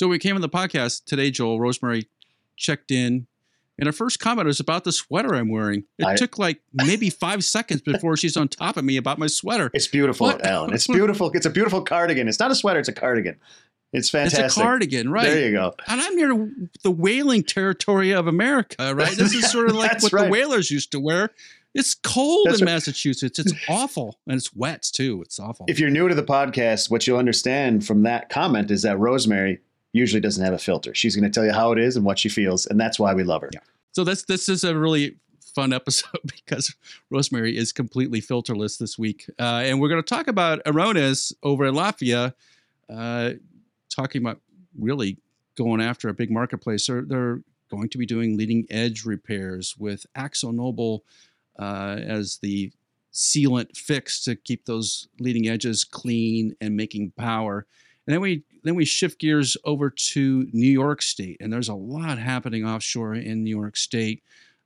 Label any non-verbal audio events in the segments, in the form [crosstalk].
So we came on the podcast today, Joel. Rosemary checked in, and her first comment was about the sweater I'm wearing. It I- took like maybe five seconds before she's on top of me about my sweater. It's beautiful, What? Alan. It's beautiful. It's a beautiful cardigan. It's not a sweater. It's a cardigan. It's fantastic. It's a cardigan, right? There you go. And I'm near the whaling territory of America, right? This is sort of [laughs] like what right. the whalers used to wear. It's cold That's in right. Massachusetts. It's [laughs] awful, and it's wet too. It's awful. If you're new to the podcast, what you'll understand from that comment is that Rosemary usually doesn't have a filter. She's going to tell you how it is and what she feels, and that's why we love her. Yeah. So this this is a really fun episode [laughs] because Rosemary is completely filterless this week, uh, and we're going to talk about Aerones over in Latvia, uh, talking about really going after a big marketplace. They're, they're going to be doing leading edge repairs with AkzoNobel uh, as the sealant fix to keep those leading edges clean and making power. And then we then we shift gears over to New York State, and there's a lot happening offshore in New York State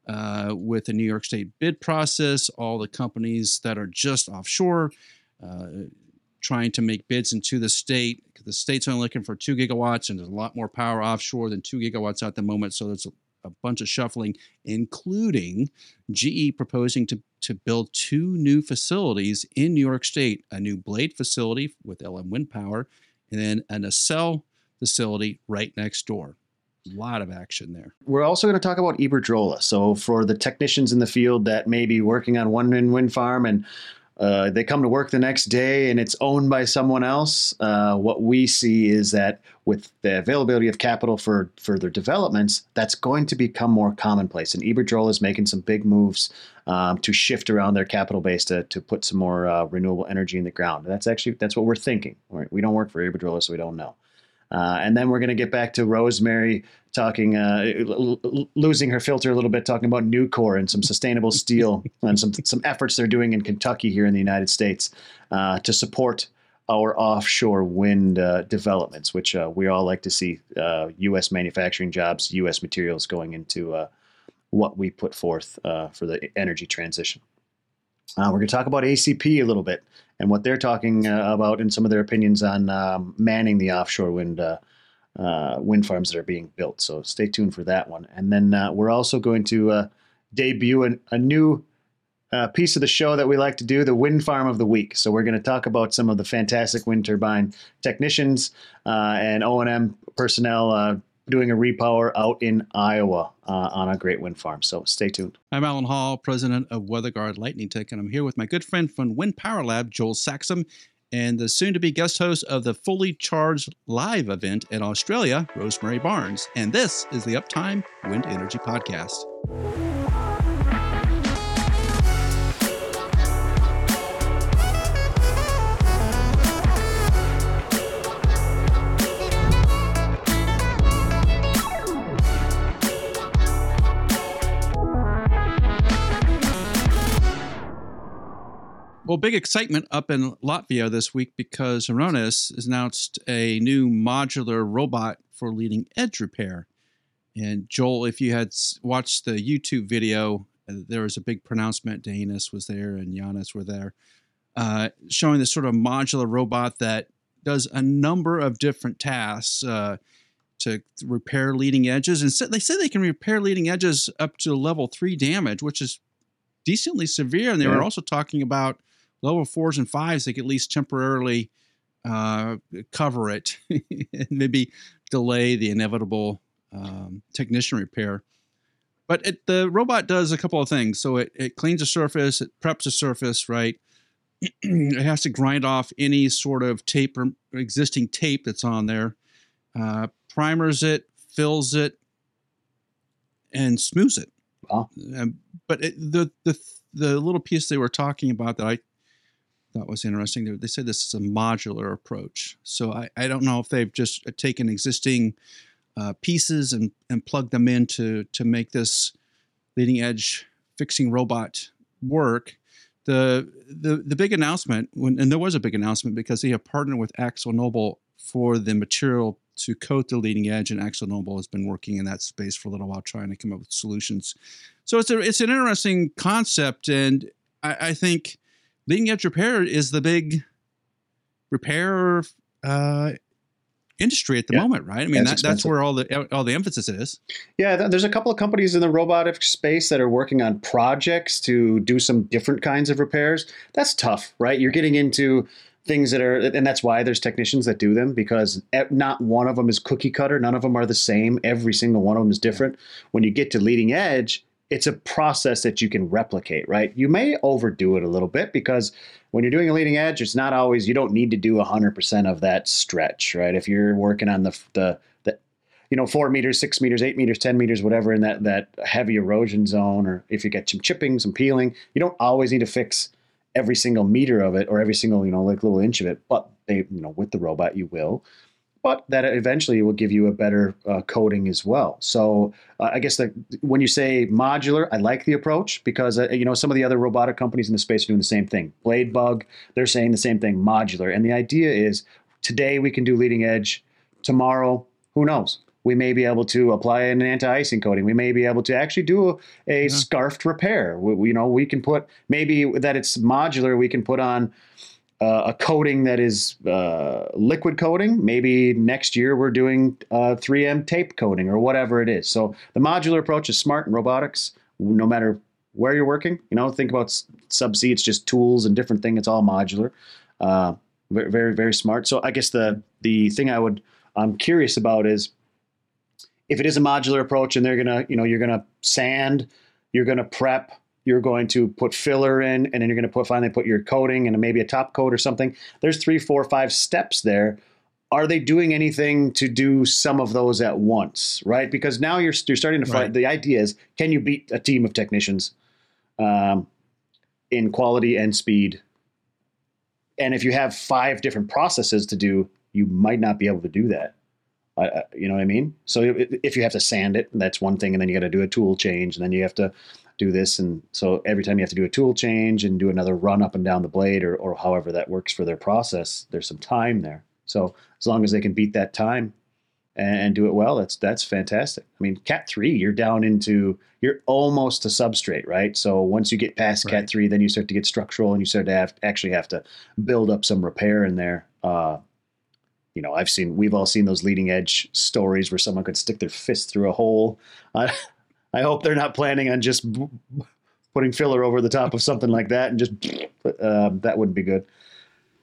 uh, with the New York State bid process. All the companies that are just offshore uh, trying to make bids into the state. The state's only looking for two gigawatts, and there's a lot more power offshore than two gigawatts at the moment. So there's a, a bunch of shuffling, including GE proposing to to build two new facilities in New York State: a new blade facility with LM Wind Power, and then a nacelle facility right next door. A lot of action there. We're also going to talk about Iberdrola. So, for the technicians in the field that may be working on one wind farm and uh, they come to work the next day and it's owned by someone else, uh, what we see is that with the availability of capital for further developments, that's going to become more commonplace. And Iberdrola is making some big moves um, to shift around their capital base to, to put some more uh, renewable energy in the ground. That's actually that's what we're thinking. We're- We don't work for Iberdrola, so we don't know. Uh, and then we're going to get back to Rosemary talking, uh, l- l- losing her filter a little bit, talking about Nucor and some sustainable [laughs] steel and some some efforts they're doing in Kentucky here in the United States uh, to support our offshore wind uh, developments, which uh, we all like to see uh, U.S. manufacturing jobs, U.S. materials going into uh, what we put forth uh, for the energy transition. Uh, we're going to talk about ACP a little bit and what they're talking uh, about and some of their opinions on um, manning the offshore wind uh, wind farms that are being built. So stay tuned for that one. And then uh, we're also going to uh, debut an, a new uh, piece of the show that we like to do, the Wind Farm of the Week. So we're going to talk about some of the fantastic wind turbine technicians uh, and O&M personnel uh, doing a repower out in Iowa on a great wind farm. So stay tuned. I'm Alan Hall, president of WeatherGuard Lightning Tech, and I'm here with my good friend from Wind Power Lab, Joel Saxum, and the soon to be guest host of the Fully Charged Live event in Australia, Rosemary Barnes. And this is the Uptime Wind Energy Podcast. Well, big excitement up in Latvia this week because Aerones has announced a new modular robot for leading edge repair. And Joel, if you had watched the YouTube video, uh, there was a big pronouncement. Dainis was there and Janis were there, uh, showing this sort of modular robot that does a number of different tasks uh, to repair leading edges. And so they say they can repair leading edges up to level three damage, which is decently severe. And they were also talking about level fours and fives, they could at least temporarily uh, cover it [laughs] and maybe delay the inevitable um, technician repair. But it, the robot does a couple of things. So it, it cleans the surface, it preps the surface, right? [clears throat] it has to grind off any sort of tape or existing tape that's on there, uh, primers it, fills it, and smooths it. Wow. Um, but it, the the the little piece they were talking about that I thought was interesting. They, said this is a modular approach. So I, I don't know if they've just taken existing uh, pieces and, and plugged them in to, to make this leading edge fixing robot work. The, the the big announcement, when, and there was a big announcement because they have partnered with AkzoNobel for the material to coat the leading edge, and AkzoNobel has been working in that space for a little while, trying to come up with solutions. So it's a it's an interesting concept, and I, I think leading edge repair is the big repair uh, industry at the Yeah. moment, right? I mean, Yeah, that, that's where all the all the emphasis is. Yeah, there's a couple of companies in the robotic space that are working on projects to do some different kinds of repairs. That's tough, right? You're getting into things that are, and that's why there's technicians that do them because not one of them is cookie cutter. None of them are the same. Every single one of them is different. When you get to leading edge, it's a process that you can replicate, right? You may overdo it a little bit because when you're doing a leading edge, it's not always, you don't need to do 100% of that stretch, right? If you're working on the, the, the you know, four meters, six meters, eight meters, ten meters, whatever, in that that heavy erosion zone, or if you get some chipping, some peeling, you don't always need to fix every single meter of it or every single you know like little inch of it. But they, you know, with the robot, you will. But that eventually will give you a better uh, coating as well. So uh, I guess that when you say modular, I like the approach because uh, you know some of the other robotic companies in the space are doing the same thing. Blade Bug, they're saying the same thing, modular. And the idea is today we can do leading edge, tomorrow who knows? We may be able to apply an anti-icing coating. We may be able to actually do a, a Yeah. scarfed repair. We- you know, we can put maybe that it's modular. We can put on uh, a coating that is uh, liquid coating. Maybe next year we're doing uh, 3M tape coating or whatever it is. So the modular approach is smart in robotics. No matter where you're working, you know, think about subsea. It's just tools and different thing. It's all modular. Uh, very, very, smart. So I guess the the thing I would I'm curious about is if it is a modular approach and they're gonna, you know, you're gonna sand, you're gonna prep, you're going to put filler in, and then you're gonna put finally put your coating and maybe a top coat or something. There's three, four, five steps there. Are they doing anything to do some of those at once, right? Because now you're you're starting to fight. Right. The idea is, can you beat a team of technicians um, in quality and speed? And if you have five different processes to do, you might not be able to do that. You know what I mean? So if you have to sand it, that's one thing, and then you got to do a tool change, and then you have to do this, and so every time you have to do a tool change and do another run up and down the blade, or or however that works for their process, there's some time there. So as long as they can beat that time and, and do it well, that's that's fantastic. I mean, Cat three, you're down into you're almost to substrate, right? So once you get past Right. Cat three, then you start to get structural, and you start to have actually have to build up some repair in there. Uh, you know, I've seen, we've all seen those leading edge stories where someone could stick their fist through a hole. [laughs] I hope they're not planning on just putting filler over the top of something like that and just, uh, that wouldn't be good.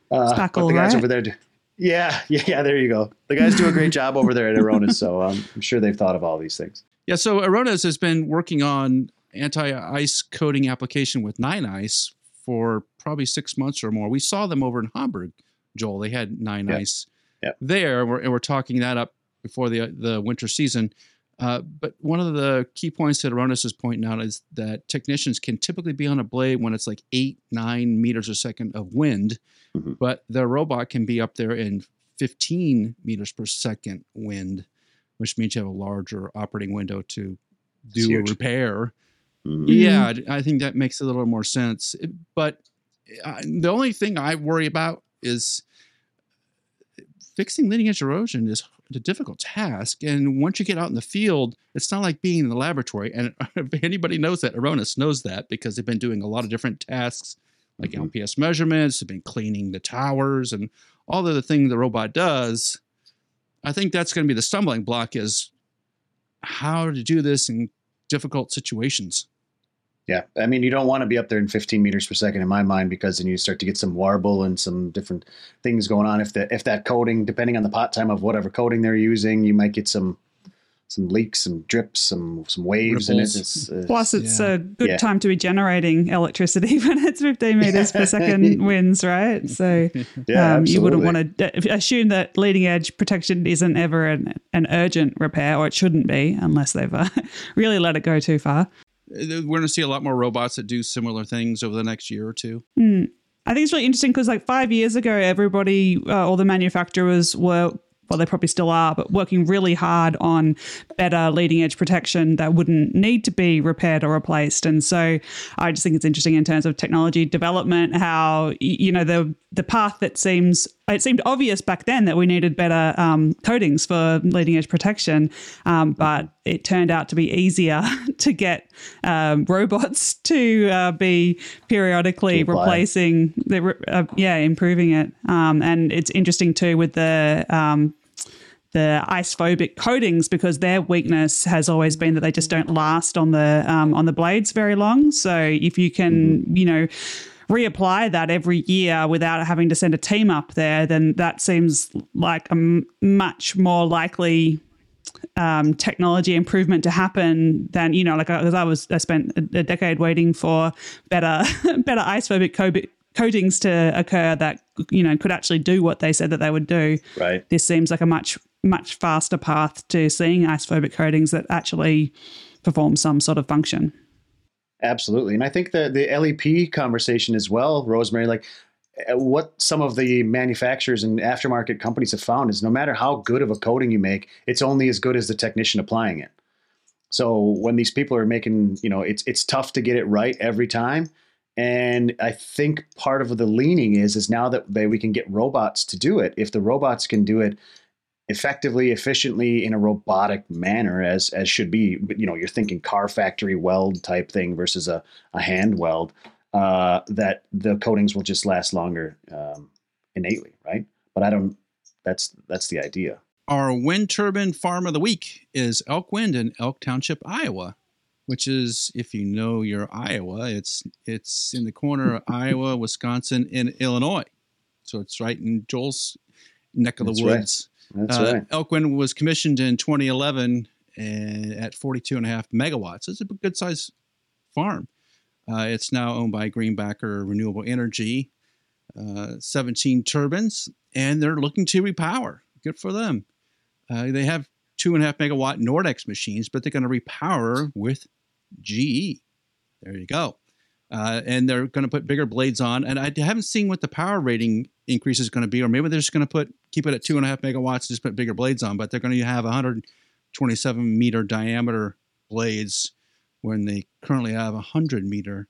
Uh, but Spackle, the guys right? over there, do, yeah, [laughs] yeah, yeah, there you go. The guys do a great job over there at Aerones, so um, I'm sure they've thought of all these things. Yeah, so Aerones has been working on anti-ice coating application with Nine Ice for probably six months or more. We saw them over in Hamburg, Joel. They had Nine Yeah. Ice Yeah. there, and we're, and we're talking that up before the the winter season. Uh, but one of the key points that Aerones is pointing out is that technicians can typically be on a blade when it's like eight, nine meters a second of wind, Mhm. but the robot can be up there in 15 meters per second wind, which means you have a larger operating window to do a huge. repair. Mhm. Yeah, I I think that makes a little more sense. But uh, the only thing I worry about is fixing leading edge erosion is a difficult task. And once you get out in the field, it's not like being in the laboratory. And [laughs] if anybody knows that, Aerones knows that because they've been doing a lot of different tasks like Mhm. LPS measurements, they've been cleaning the towers and all the thing the robot does. I think that's going to be the stumbling block is how to do this in difficult situations. Yeah, I mean, you don't want to be up there in 15 meters per second in my mind because then you start to get some warble and some different things going on. If the if that coating, depending on the pot time of whatever coating they're using, you might get some some leaks, some drips, some some waves Ripples. in it. It's, it's, Plus, it's Yeah. a good Yeah. time to be generating electricity [laughs] when it's 15 meters per second [laughs] winds, right? So yeah, um, you wouldn't want to assume that leading edge protection isn't ever an, an urgent repair, or it shouldn't be unless they've uh, [laughs] really let it go too far. Uh, We're going to see a lot more robots that do similar things over the next year or two. Hmm. I think it's really interesting because, like five years ago, everybody, uh, all the manufacturers were, well, they probably still are, but working really hard on better leading edge protection that wouldn't need to be repaired or replaced. And so, I just think it's interesting in terms of technology development, how you know the the path that seems it seemed obvious back then that we needed better um, coatings for leading edge protection, um, but it turned out to be easier [laughs] to get um, robots [laughs] to uh, be periodically apply. replacing the uh, yeah improving it. Um, and it's interesting too with the um, the ice phobic coatings because their weakness has always been that they just don't last on the um, on the blades very long. So if you can, you know, reapply that every year without having to send a team up there, then that seems like a m- much more likely um, technology improvement to happen than you know, like because I was I spent a, a decade waiting for better [laughs] better ice phobic co- coatings to occur that you know could actually do what they said that they would do. Right. This seems like a much much faster path to seeing icephobic coatings that actually perform some sort of function. Absolutely. And I think the the LEP conversation as well, Rosemary, like uh, what some of the manufacturers and aftermarket companies have found is no matter how good of a coating you make, it's only as good as the technician applying it. So when these people are making, you know, it's it's tough to get it right every time. And I think part of the leaning is is now that they, we can get robots to do it. If the robots can do it effectively, efficiently in a robotic manner, as as should be. But you know, you're thinking car factory weld type thing versus a, a hand weld. Uh, that the coatings will just last longer um, innately, right? But I don't. That's that's the idea. Our wind turbine farm of the week is Elk Wind in Elk Township, Iowa, which is, if you know your Iowa, it's it's in the corner of [laughs] Iowa, Wisconsin, and Illinois. So it's right in Joel's neck of the That's right. That's Uh, right. Elkwind was commissioned in 2011 and at 42 and a half megawatts. It's a good sized farm. Uh, it's now owned by Greenbacker Renewable Energy, uh, 17 turbines, and they're looking to repower. Good for them. Uh, they have two and a half megawatt Nordex machines, but they're going to repower with GE. There you go. Uh, and they're going to put bigger blades on. And I haven't seen what the power rating increase is going to be, or maybe they're just going to put keep it at two and a half megawatts, and just put bigger blades on. But they're going to have 127 meter diameter blades when they currently have 100 meter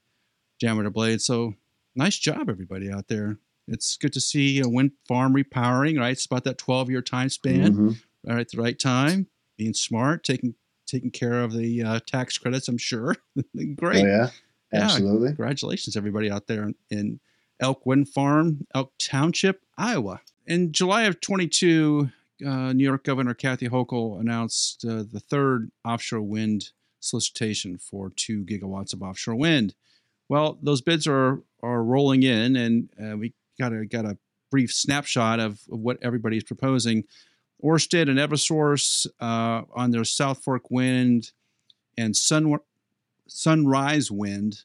diameter blades. So nice job, everybody out there. It's good to see a wind farm repowering. Right, it's about that 12 year time span. Mhm. All right, at the right time, being smart, taking taking care of the uh, tax credits. I'm sure. [laughs] Great. Oh yeah, Yeah. absolutely. Congratulations, everybody out there in Elk Wind Farm, Elk Township, Iowa. In July of 22, uh, New York Governor Kathy Hochul announced uh, the third offshore wind solicitation for two gigawatts of offshore wind. Well, those bids are are rolling in, and uh, we got a got a brief snapshot of, of what everybody's proposing. Orsted and Eversource uh, on their South Fork Wind and Sun, Sunrise Wind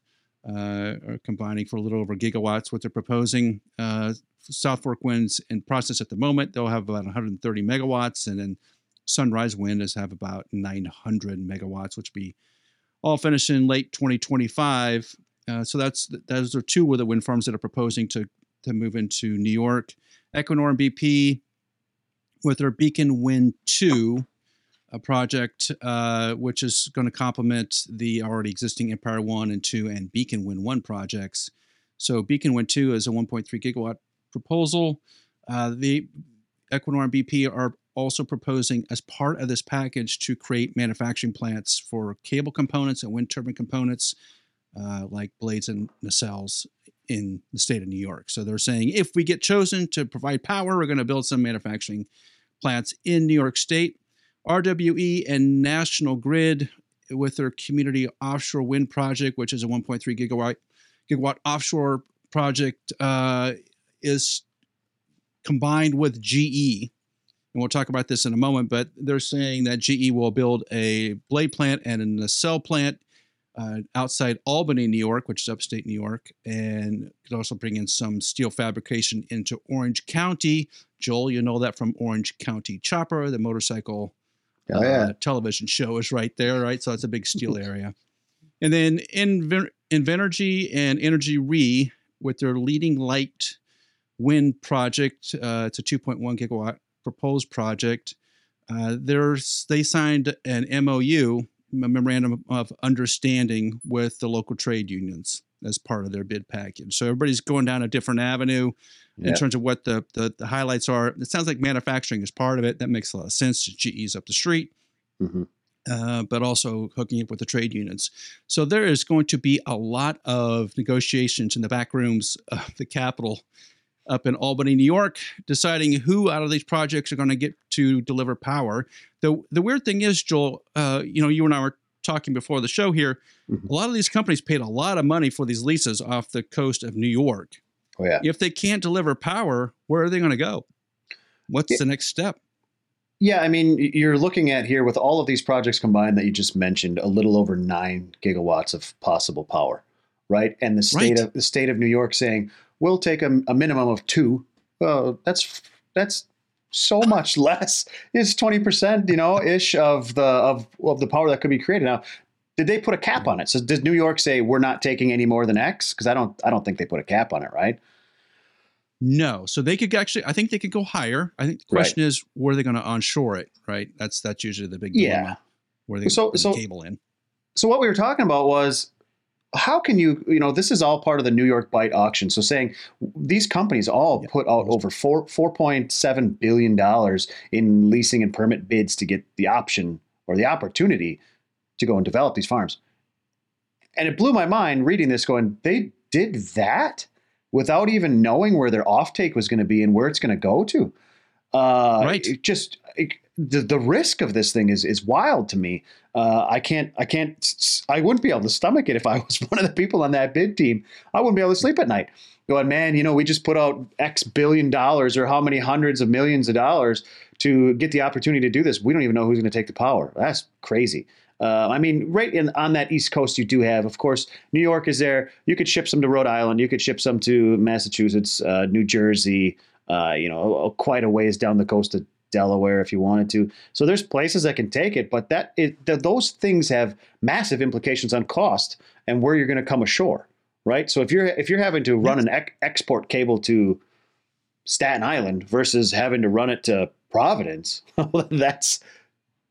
uh, are combining for a little over gigawatts. What they're proposing, uh, South Fork Wind's in process at the moment. They'll have about 130 megawatts, and then Sunrise Wind is have about 900 megawatts, which be all finished in late 2025. Uh, so that's those are two of the wind farms that are proposing to to move into New York. Equinor and BP with their Beacon Wind 2 a project uh, which is going to complement the already existing Empire 1 and 2 and Beacon Wind 1 projects. So Beacon Wind 2 is a 1.3 gigawatt proposal. Uh, the Equinor and BP are also proposing as part of this package to create manufacturing plants for cable components and wind turbine components uh, like blades and nacelles in the state of New York. So they're saying if we get chosen to provide power, we're going to build some manufacturing plants in New York State. RWE and National Grid with their community offshore wind project, which is a 1.3 gigawatt gigawatt offshore project, uh, is combined with GE. And we'll talk about this in a moment, but they're saying that GE will build a blade plant and a nacelle plant uh, outside Albany, New York, which is upstate New York, and could also bring in some steel fabrication into Orange County. Joel, you know that from Orange County Chopper, the motorcycle Oh yeah. uh, television show is right there, right? So it's a big steel [laughs] area. And then Inver- Invenergy and Energy Re with their leading light wind project. Uh, it's a 2.1 gigawatt proposed project. Uh, there's they signed an MOU, a memorandum of understanding with the local trade unions as part of their bid package. So everybody's going down a different avenue in terms of what the, the the highlights are. It sounds like manufacturing is part of it. That makes a lot of sense. GE's up the street hmm uh, but also hooking up with the trade unions. So there is going to be a lot of negotiations in the back rooms of the Capitol up in Albany, New York, deciding who out of these projects are going to get to deliver power. The the weird thing is, Joel, uh, you know, you and I were talking before the show here. Mhm. A lot of these companies paid a lot of money for these leases off the coast of New York. Oh yeah. If they can't deliver power, where are they going to go? What's Yeah. the next step? Yeah, I mean, you're looking at here with all of these projects combined that you just mentioned, a little over nine gigawatts of possible power, right? And the state Right. of the state of New York saying we'll take a, a minimum of two. Well, that's that's so much [laughs] less. is twenty percent, you know, ish of the of of the power that could be created. Now, did they put a cap on it? So does New York say we're not taking any more than X? Because I don't I don't think they put a cap on it, right? No. So they could actually, I think they could go higher. I think the Right. question is, where are they going to onshore it? Right. That's that's usually the big Yeah. Where they So- put the so- cable in. so what we were talking about was how can you you know this is all part of the new york bight auction. So saying these companies all Yeah. put out over four, 4.7 billion dollars in leasing and permit bids to get the option or the opportunity to go and develop these farms. And it blew my mind reading this going they did that without even knowing where their offtake was going to be and where it's going to go to uh, Right. it just it, the, the risk of this thing is is wild to me uh, I can't, I can't, I wouldn't be able to stomach it if I [laughs] was one of the people on that bid team. I wouldn't be able to sleep at night. Going, man, you know, we just put out X billion dollars or how many hundreds of millions of dollars to get the opportunity to do this. We don't even know who's going to take the power. That's crazy. Uh, I mean, right in on that East Coast, you do have, of course, New York is there. You could ship some to Rhode Island. You could ship some to Massachusetts, uh, New Jersey. Uh, you know, quite a ways down the coast of Delaware if you wanted to. So there's places that can take it, but that it, th- those things have massive implications on cost and where you're going to come ashore, right? So if you're if you're having to run an export cable to Staten Island versus having to run it to Providence, [laughs] that's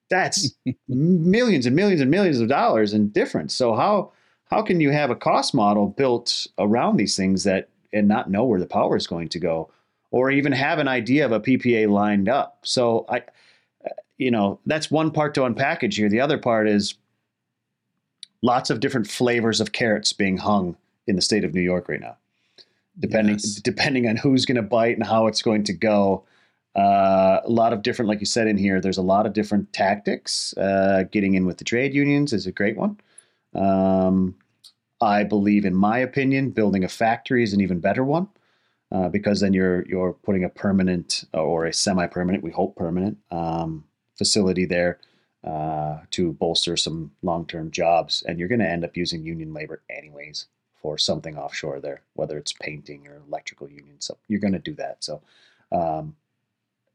that's [laughs] millions and millions and millions of dollars in difference. So how how can you have a cost model built around these things that and not know where the power is going to go? Or even have an idea of a PPA lined up. So I, you know, that's one part to unpackage here. The other part is lots of different flavors of carrots being hung in the state of New York right now, depending Yes. depending on who's going to bite and how it's going to go. Uh, a lot of different, like you said in here, there's a lot of different tactics. Uh, getting in with the trade unions is a great one. Um, I believe, in my opinion, building a factory is an even better one uh, because then you're you're putting a permanent or a semi-permanent, we hope permanent, um, facility there uh, to bolster some long-term jobs, and you're going to end up using union labor anyways for something offshore there, whether it's painting or electrical union. So you're going to do that. So. Um,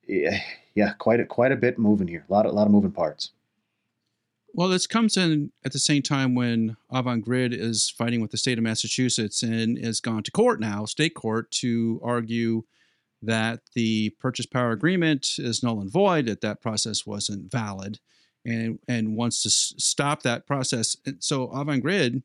yeah, yeah, quite a quite a bit moving here. A lot a lot of moving parts. Well, this comes in at the same time when Avangrid is fighting with the state of Massachusetts and has gone to court now, state court, to argue that the purchase power agreement is null and void, that that process wasn't valid, and and wants to s- stop that process. And so Avangrid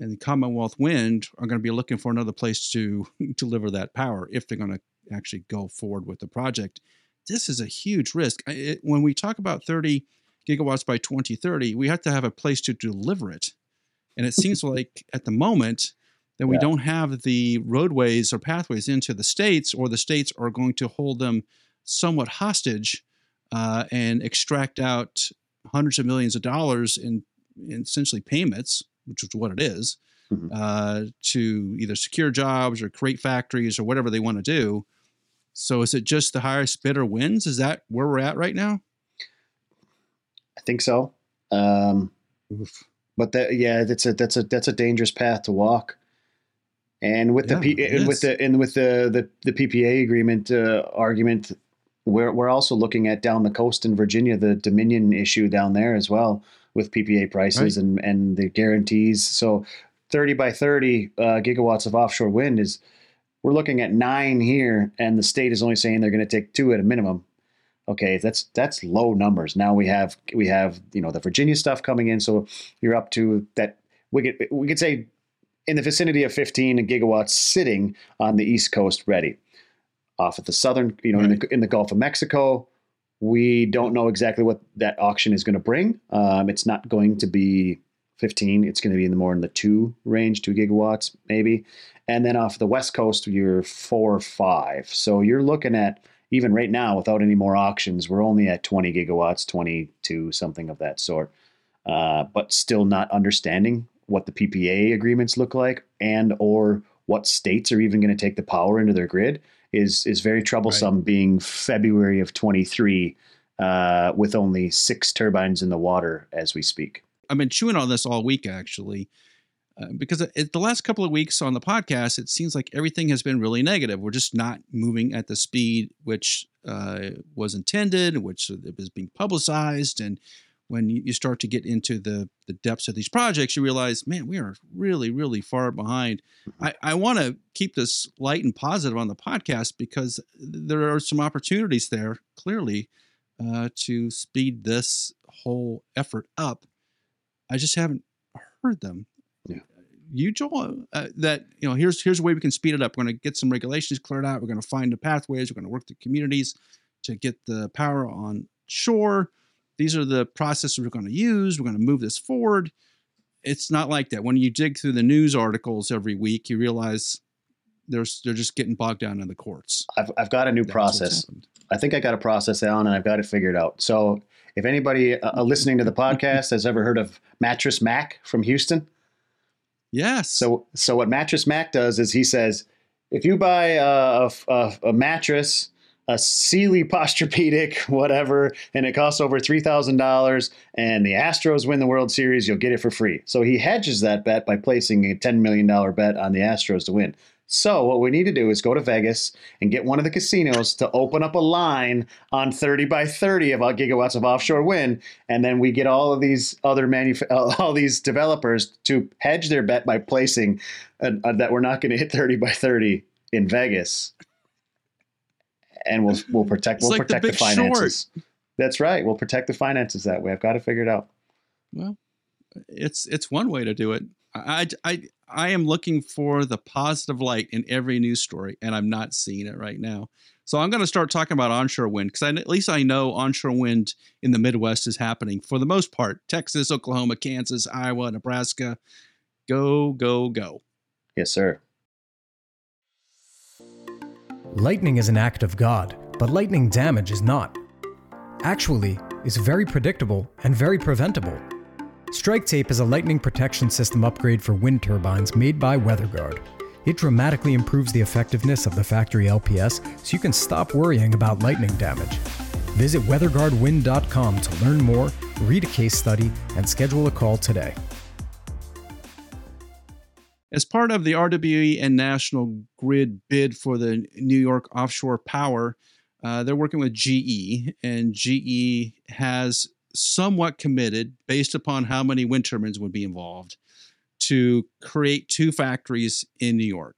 and the Commonwealth Wind are going to be looking for another place to [laughs] deliver that power if they're going to actually go forward with the project. This is a huge risk. It, when we talk about 30 gigawatts by 2030, we have to have a place to deliver it. And it seems [laughs] like at the moment that we Yeah. don't have the roadways or pathways into the states, or the states are going to hold them somewhat hostage uh, and extract out hundreds of millions of dollars in, in essentially payments, which is what it is, Mhm. uh, to either secure jobs or create factories or whatever they want to do. So is it just the highest bidder wins? Is that where we're at right now? I think so. Um, but that yeah, that's a that's a that's a dangerous path to walk. And with Yeah, the P, and with the and with the the, the PPA agreement uh, argument, we're we're also looking at down the coast in Virginia the Dominion issue down there as well with PPA prices and and the guarantees. So thirty by thirty uh, gigawatts of offshore wind is we're looking at nine here, and the state is only saying they're going to take two at a minimum okay that's that's low numbers now we have we have you know the virginia stuff coming in so you're up to that we could we could say in the vicinity of 15 gigawatts sitting on the east coast ready off at the southern you know in, the, in the gulf of mexico we don't know exactly what that auction is going to bring um, it's not going to be 15. It's going to be in the more in the two range, two gigawatts maybe. And then off the west coast, you're four or five. So you're looking at even right now, without any more auctions, we're only at 20 gigawatts, 22, something of that sort. Uh, but still not understanding what the PPA agreements look like and or what states are even going to take the power into their grid is is very troublesome. Right. Being February of 23 uh, with only six turbines in the water as we speak. I've been chewing on this all week actually. Uh, because it, the last couple of weeks on the podcast, it seems like everything has been really negative. We're just not moving at the speed which uh, was intended, which is being publicized, and when you start to get into the, the depths of these projects, you realize, man, we are really, really far behind. I, I want to keep this light and positive on the podcast because there are some opportunities there, clearly, uh, to speed this whole effort up. I just haven't heard them. You, Joel, uh, that you know, here's here's a way we can speed it up. We're going to get some regulations cleared out. We're going to find the pathways. We're going to work the communities to get the power on shore these are the processes we're going to use. We're going to move this forward. It's not like that. When you dig through the news articles every week, you realize there's they're just getting bogged down in the courts. I've, I've got a new That's process. I think I got a process down and I've got it figured out. So if anybody uh, uh listening to the podcast has ever heard of Mattress Mac from Houston, yes. So so what Mattress Mac does is he says if you buy a, a, a mattress a Sealy Posturepedic, [laughs] whatever, and it costs over $3,000, and the Astros win the World Series, you'll get it for free. So he hedges that bet by placing a $10 million bet on the Astros to win. So what we need to do is go to Vegas and get one of the casinos to open up a line on 30 by 30 of gigawatts of offshore wind, and then we get all of these other manuf- [laughs] all these developers to hedge their bet by placing a, a, that we're not going to hit 30 by 30 in Vegas and we'll we'll protect we'll like protect the, the finances. Short. That's right. We'll protect the finances that way. I've got to figure it out. Well, it's it's one way to do it. I I I am looking for the positive light in every news story, and I'm not seeing it right now. So I'm going to start talking about onshore wind because at least I know onshore wind in the Midwest is happening for the most part. Texas, Oklahoma, Kansas, Iowa, Nebraska, go go go. Yes, sir. Lightning is an act of God, but lightning damage is not. Actually, is very predictable and very preventable. StrikeTape is a lightning protection system upgrade for wind turbines made by WeatherGuard. It dramatically improves the effectiveness of the factory LPS so you can stop worrying about lightning damage. Visit weatherguardwind.com to learn more, read a case study, and schedule a call today. As part of the RWE and National Grid bid for the New York offshore power, uh, they're working with GE, and GE has somewhat committed, based upon how many wind turbines would be involved, to create two factories in New York.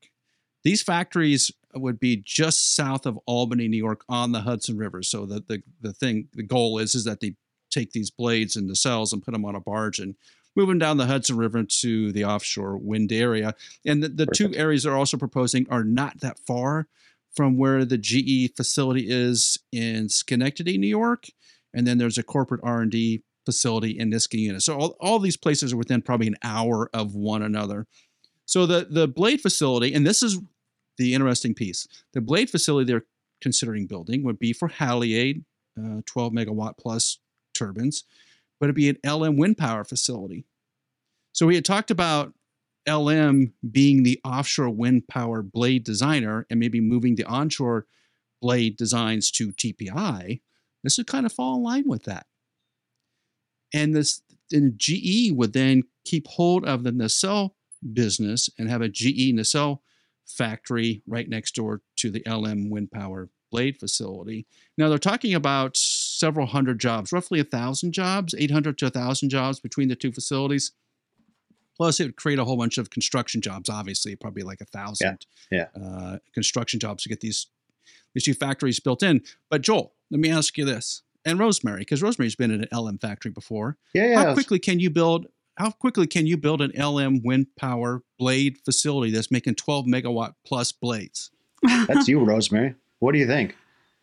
These factories would be just south of Albany, New York, on the Hudson River. So the the, the thing, the goal is is that they take these blades and nacelles and put them on a barge and move them down the Hudson River to the offshore wind area. And the, the two areas they're also proposing are not that far from where the GE facility is in Schenectady, New York. And then there's a corporate R&D facility in Niskayuna. So all, all these places are within probably an hour of one another. So the, the blade facility, and this is the interesting piece, the blade facility they're considering building would be for Haliade uh, 12 megawatt plus turbines but it'd be an LM wind power facility. So we had talked about LM being the offshore wind power blade designer and maybe moving the onshore blade designs to TPI. This would kind of fall in line with that. And this and GE would then keep hold of the nacelle business and have a GE nacelle factory right next door to the LM wind power blade facility. Now they're talking about several hundred jobs, roughly a thousand jobs, 800 to a thousand jobs between the two facilities. Plus, it would create a whole bunch of construction jobs. Obviously, probably like a thousand yeah, yeah. Uh, construction jobs to get these these two factories built in. But Joel, let me ask you this, and Rosemary, because Rosemary's been in an LM factory before. Yeah, yeah. How quickly can you build? How quickly can you build an LM wind power blade facility that's making 12 megawatt plus blades? That's you, Rosemary. What do you think?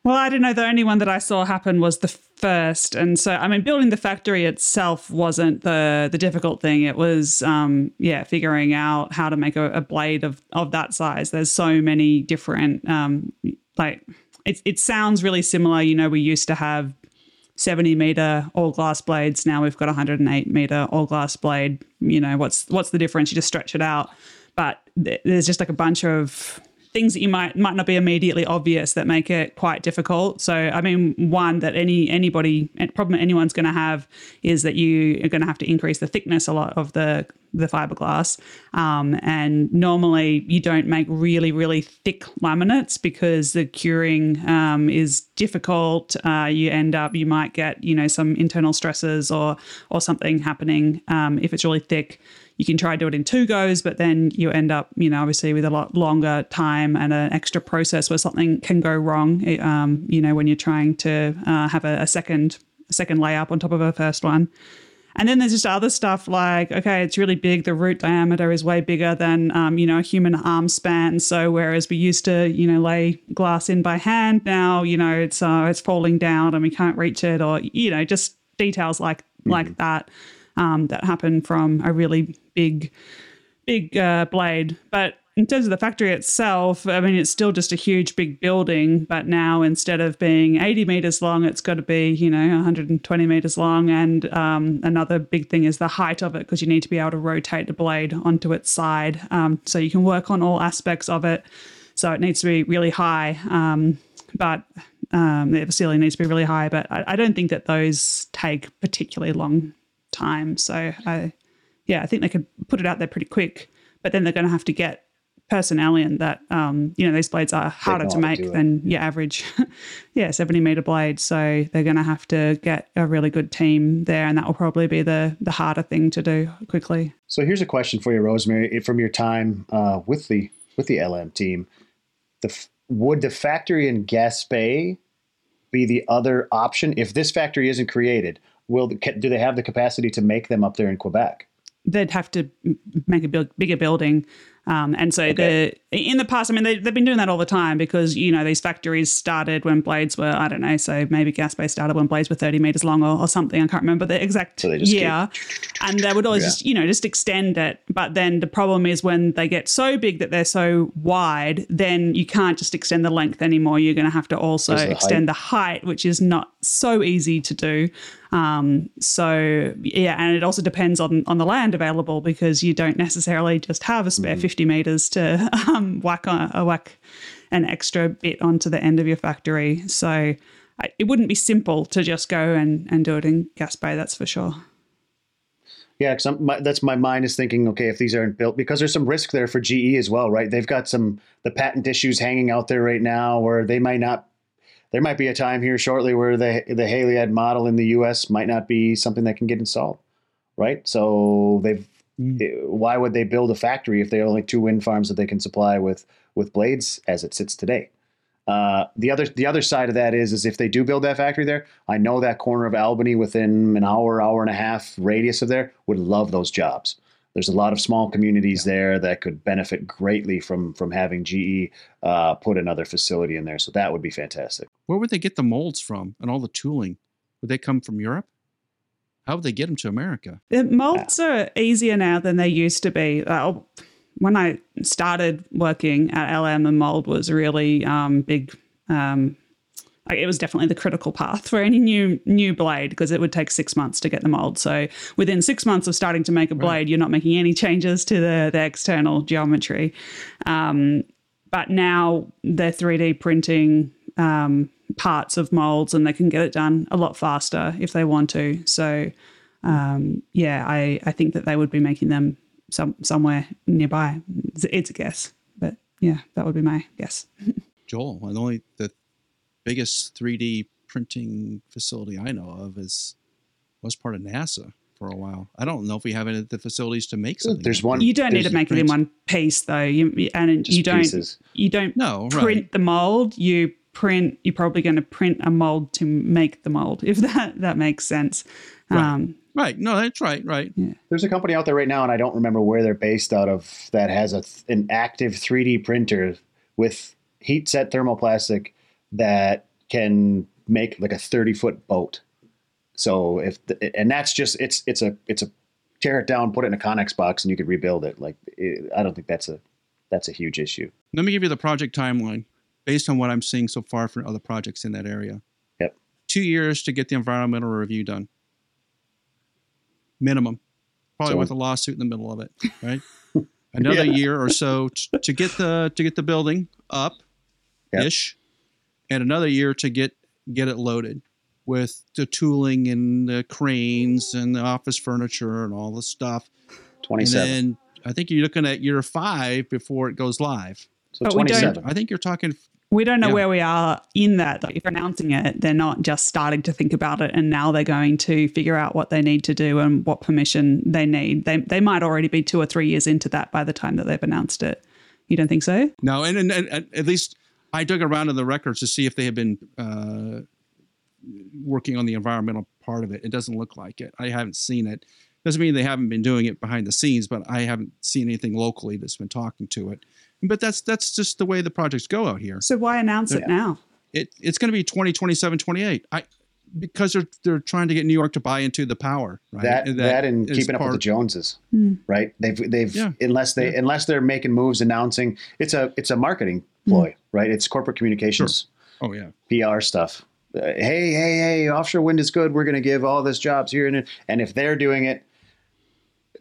Well, I don't know. The only one that I saw happen was the first, and so I mean, building the factory itself wasn't the the difficult thing. It was, um, yeah, figuring out how to make a, a, blade of of that size. There's so many different, um, like it. It sounds really similar. You know, we used to have 70 meter all glass blades. Now we've got 108 meter all glass blade. You know, what's what's the difference? You just stretch it out, but there's just like a bunch of things that you might might not be immediately obvious that make it quite difficult. So, I mean, one that any anybody problem anyone's going to have is that you are going to have to increase the thickness a lot of the the fiberglass. Um, and normally, you don't make really really thick laminates because the curing um, is difficult. Uh, you end up you might get you know some internal stresses or or something happening um, if it's really thick you can try to do it in two goes, but then you end up, you know, obviously with a lot longer time and an extra process where something can go wrong. Um, you know, when you're trying to uh, have a, a second a second layup on top of a first one. And then there's just other stuff like, okay, it's really big. The root diameter is way bigger than, um, you know, a human arm span. So whereas we used to, you know, lay glass in by hand, now, you know, it's uh, it's falling down and we can't reach it, or you know, just details like mm-hmm. like that um, that happen from a really big, big uh, blade. But in terms of the factory itself, I mean, it's still just a huge, big building. But now instead of being 80 meters long, it's got to be, you know, 120 meters long. And um, another big thing is the height of it, because you need to be able to rotate the blade onto its side. Um, so you can work on all aspects of it. So it needs to be really high. Um, but um, the ceiling needs to be really high. But I, I don't think that those take particularly long time. So I, yeah, I think they could put it out there pretty quick. But then they're going to have to get personnel in that um, you know these blades are harder to make than your average [laughs] yeah 70 meter blade so they're going to have to get a really good team there and that will probably be the the harder thing to do quickly so here's a question for you rosemary from your time uh, with the with the lm team the would the factory in gaspé be the other option if this factory isn't created will do they have the capacity to make them up there in Quebec? They'd have to make a big, bigger building um, and so okay. In the past, I mean, they, have been doing that all the time because you know these factories started when blades were I don't know, so maybe Gaspé started when blades were thirty meters long or, or something. I can't remember the exact so year, keep... and they would always yeah. just you know just extend it. But then the problem is when they get so big that they're so wide, then you can't just extend the length anymore. You're going to have to also the extend height. the height, which is not so easy to do. Um, so yeah, and it also depends on on the land available because you don't necessarily just have a spare mm-hmm. 50 meters to [laughs] um, whack on, uh, whack an extra bit onto the end of your factory. So it wouldn't be simple to just go and, and do it in Gaspé, that's for sure. Yeah, because that's my mind is thinking, okay, if these aren't built, because there's some risk there for GE as well, right? They've got some the patent issues hanging out there right now, where they might not. There might be a time here shortly where the the Haliade model in the U.S. might not be something that can get installed, right? So they've Mm. Why would they build a factory if they only two wind farms that they can supply with with blades as it sits today? Uh, the other the other side of that is is if they do build that factory there, I know that corner of Albany within an hour, hour and a half radius of there would love those jobs. There's a lot of small communities yeah. there that could benefit greatly from from having GE uh, put another facility in there. So that would be fantastic. Where would they get the molds from and all the tooling? Would they come from Europe? How would they get them to America? The molds are easier now than they used to be. Uh, when I started working at LM, the mold was really um, big. Um, it was definitely the critical path for any new new blade because it would take six months to get the mold. So within six months of starting to make a blade, right. you're not making any changes to the, the external geometry. Um, but now they're 3D printing um, parts of molds and they can get it done a lot faster if they want to. So, um, yeah, I, I think that they would be making them some somewhere nearby. It's, it's a guess, but yeah, that would be my guess. [laughs] Joel, and only the biggest 3D printing facility I know of is was part of NASA for a while. I don't know if we have any of the facilities to make something. There's one. You don't need to make it in one piece though. You and Just you don't. Pieces. You don't no, print right. the mold. You print you're probably going to print a mold to make the mold if that that makes sense right. Um, right no that's right right yeah. there's a company out there right now and i don't remember where they're based out of that has a an active 3d printer with heat set thermoplastic that can make like a 30 foot boat. So if the, and that's just it's it's a it's a tear it down, put it in a Connex box, and you could rebuild it. Like it, I don't think that's a that's a huge issue. Let me give you the project timeline based on what I'm seeing so far for other projects in that area. Yep. Two years to get the environmental review done. Minimum. Probably So- with a lawsuit in the middle of it, [laughs] right? Another Yeah. year or so t- to get the to get the building up Yep. ish. And another year to get get it loaded with the tooling and the cranes and the office furniture and all the stuff. Twenty And then I think you're looking at year five before it goes live. So But twenty seven. I think you're talking We don't know Yeah. where we are in that. If they're announcing it, they're not just starting to think about it and now they're going to figure out what they need to do and what permission they need. They, they might already be two or three years into that by the time that they've announced it. You don't think so? No, and, and, and at least I dug around in the records to see if they had been uh, working on the environmental part of it. It doesn't look like it. I haven't seen it. Doesn't mean they haven't been doing it behind the scenes, but I haven't seen anything locally that's been talking to it. But that's that's just the way the projects go out here. So why announce it now? It it's going to be 2027, 28. I because they're they're trying to get New York to buy into the power, right? that, that and keeping up with the Joneses, Hmm. right? They've they've Yeah. unless they unless they're making moves announcing it's a it's a marketing ploy, right? It's corporate communications, Oh yeah. PR stuff. Uh, hey hey hey, offshore wind is good. We're going to give all this jobs here and and if they're doing it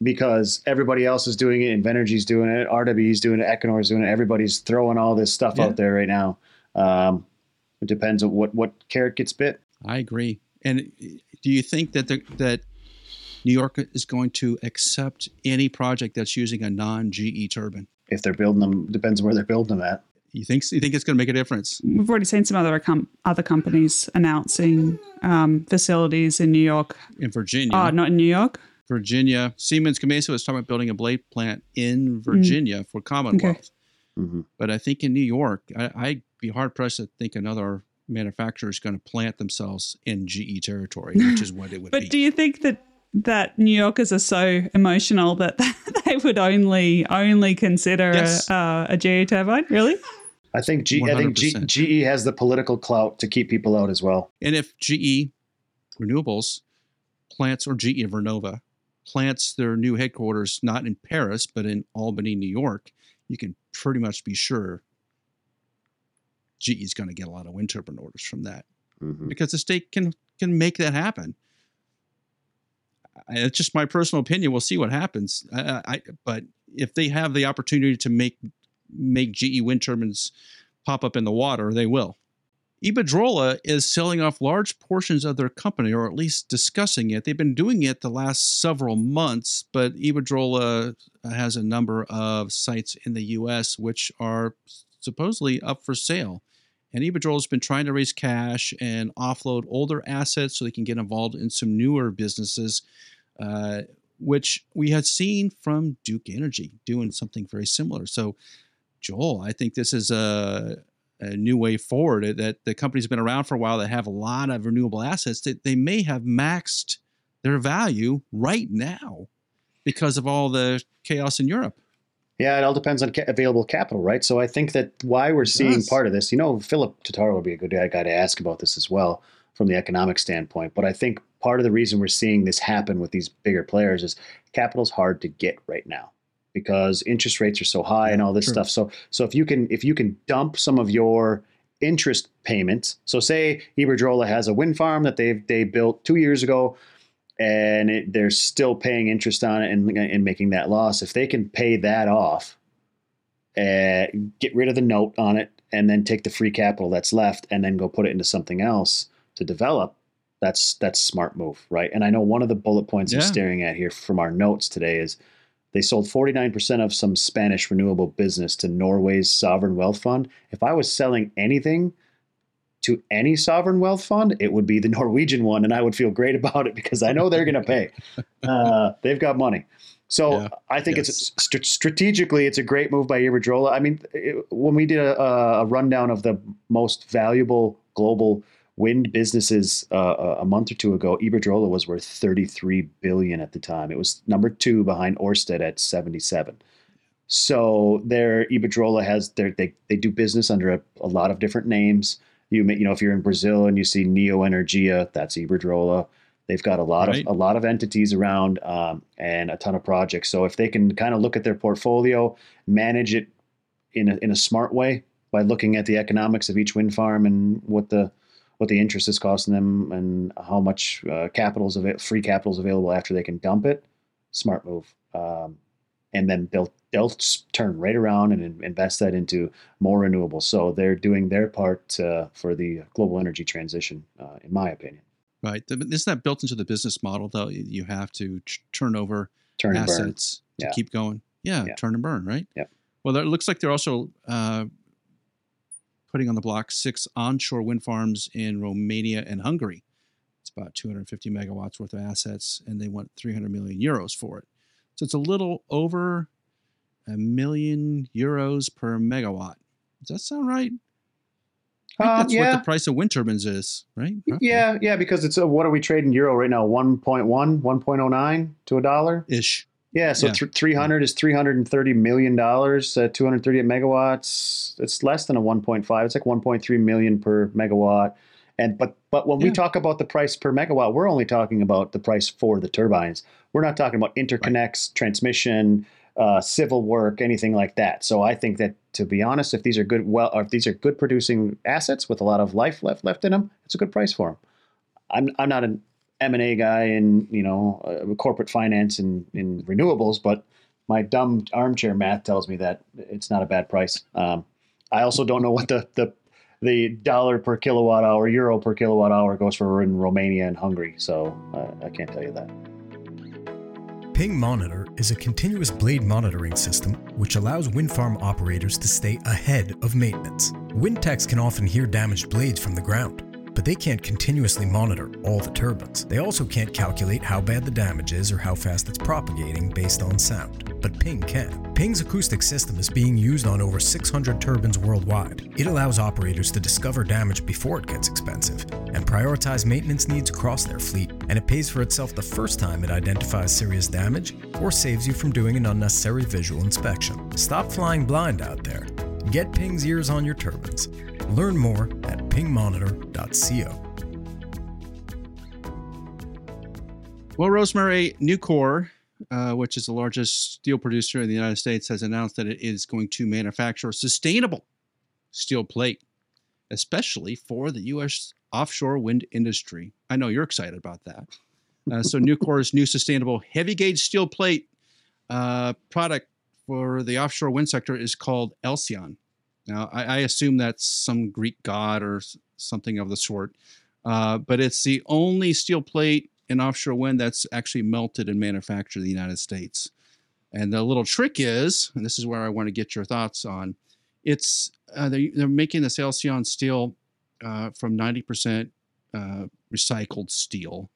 because everybody else is doing it, Invenergy's doing it, RWE's doing it, Equinor's doing it, everybody's throwing all this stuff Yeah. out there right now. Um, it depends on what what carrot gets bit. I agree. And do you think that the, that New York is going to accept any project that's using a non-GE turbine? If they're building them, depends on where they're building them at. You think you think it's going to make a difference? We've already seen some other com- other companies announcing um, facilities in New York. In Virginia, Oh, not in New York. Virginia, Siemens Gamesa was talking about building a blade plant in Virginia for Commonwealth. Mhm. But I think in New York, I, I'd be hard pressed to think another manufacturer is going to plant themselves in GE territory, which is what it would [laughs] But be. do you think that that New Yorkers are so emotional that [laughs] they would only only consider Yes. a, uh, a GE turbine? Really? I think G, I think G, GE has the political clout to keep people out as well. And if GE Renewables plants or GE Vernova plants their new headquarters not in Paris but in Albany, New York, you can pretty much be sure GE is going to get a lot of wind turbine orders from that Mhm. because the state can can make that happen. I- It's just my personal opinion. We'll see what happens. I, I- but if they have the opportunity to make make GE wind turbines pop up in the water, they will. Iberdrola is selling off large portions of their company, or at least discussing it. They've been doing it the last several months, but Iberdrola has a number of sites in the U.S. which are supposedly up for sale. And Iberdrola has been trying to raise cash and offload older assets so they can get involved in some newer businesses, uh, which we had seen from Duke Energy doing something very similar. So, Joel, I think this is a, a new way forward. uh, That the company's been around for a while that have a lot of renewable assets that they may have maxed their value right now because of all the chaos in Europe. Yeah, it all depends on ca- available capital, right? So I think that why we're seeing part of this, you know, Philip Totaro would be a good guy guy to ask about this as well from the economic standpoint. But I think part of the reason we're seeing this happen with these bigger players is capital's hard to get right now because interest rates are so high and all this true. stuff. So so if you can if you can dump some of your interest payments, so say Iberdrola has a wind farm that they've they built two years ago and it, they're still paying interest on it and, and making that loss. If they can pay that off, uh, get rid of the note on it, and then take the free capital that's left, and then go put it into something else to develop, that's that's smart move, right? And I know one of the bullet points Yeah. I'm staring at here from our notes today is they sold 49% of some Spanish renewable business to Norway's sovereign wealth fund. If I was selling anything to any sovereign wealth fund, it would be the [laughs] Norwegian one, and I would feel great about it because I know they're going to pay. [laughs] Uh, they've got money. So Yeah. I think Yes. it's st- strategically, it's a great move by Iberdrola. I mean, it, when we did a, a rundown of the most valuable global wind businesses uh, a month or two ago, Iberdrola was worth 33 billion at the time. It was number two behind Orsted at 77. So their Iberdrola has their they they do business under a, a lot of different names. You may, you know if you're in Brazil and you see Neoenergia, that's Iberdrola. They've got a lot Right. of a lot of entities around um, and a ton of projects. So if they can kind of look at their portfolio, manage it in a, in a smart way by looking at the economics of each wind farm and what the what the interest is costing them and how much uh, capital is avail- free capital is available after they can dump it. Smart move. Um, and then they'll they'll turn right around and in- invest that into more renewables. So they're doing their part uh, for the global energy transition, uh, in my opinion. Right. Isn't that built into the business model though? You have to ch- turn over Turn assets to Yeah. keep going. Yeah, Yeah. turn and burn, right? Yep. Well, it looks like they're also uh, putting on the block six onshore wind farms in Romania and Hungary. It's about 250 megawatts worth of assets, and they want 300 million euros for it. So it's a little over a million euros per megawatt. Does that sound right? Uh, that's yeah. what the price of wind turbines is, right? Yeah, yeah, because it's a, what are we trading euro right now? 1.1, 1.09 to a dollar? Ish. Yeah, so Yeah. th- 300 is 330 million dollars, uh, 238 megawatts. It's less than a 1.5. It's like 1.3 million per megawatt. And but but when we talk about the price per megawatt, we're only talking about the price for the turbines. We're not talking about interconnects, transmission, uh, civil work, anything like that. So I think that to be honest, if these are good well, or if these are good producing assets with a lot of life left left in them, it's a good price for them. I'm I'm not an M and A guy in you know uh, corporate finance and in renewables, but my dumb armchair math tells me that it's not a bad price. Um, I also don't know what the the the dollar per kilowatt hour, euro per kilowatt hour goes for in Romania and Hungary, so uh, I can't tell you that. Ping Monitor is a continuous blade monitoring system which allows wind farm operators to stay ahead of maintenance. Wind techs can often hear damaged blades from the ground, but they can't continuously monitor all the turbines. They also can't calculate how bad the damage is or how fast it's propagating based on sound, but Ping can. Ping's acoustic system is being used on over 600 turbines worldwide. It allows operators to discover damage before it gets expensive and prioritize maintenance needs across their fleet, and it pays for itself the first time it identifies serious damage or saves you from doing an unnecessary visual inspection. Stop flying blind out there. Get Ping's ears on your turbines. Learn more at pingmonitor.co. Well, Rosemary, Nucor, uh, which is the largest steel producer in the United States, has announced that it is going to manufacture sustainable steel plate, especially for the U.S. offshore wind industry. I know you're excited about that. Uh, so, Nucor's new sustainable heavy gauge steel plate uh, product for the offshore wind sector is called Elcyon. Now, I, I assume that's some Greek god or something of the sort, uh, but it's the only steel plate in offshore wind that's actually melted and manufactured in the United States. And the little trick is, and this is where I want to get your thoughts on, it's uh, they, they're making this Elcyon steel uh, from 90% uh, recycled steel,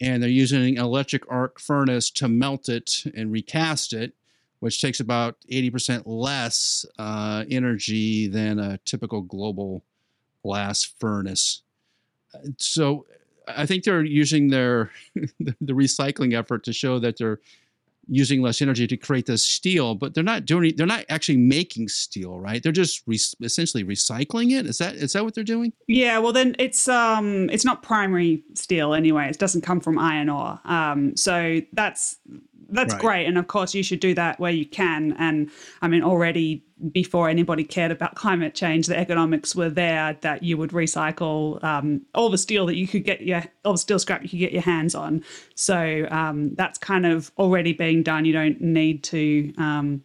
and they're using an electric arc furnace to melt it and recast it, which takes about 80% less uh, energy than a typical global blast furnace. So I think they're using their [laughs] the recycling effort to show that they're using less energy to create this steel, but they're not doing they're not actually making steel, right? They're just re- essentially recycling it. Is that is that what they're doing? Yeah, well then it's um it's not primary steel anyway. It doesn't come from iron ore. Um, so that's that's Right. great, and of course you should do that where you can. And I mean, already before anybody cared about climate change, the economics were there that you would recycle um, all the steel that you could get your all the steel scrap you could get your hands on. So um, that's kind of already being done. You don't need to. Um,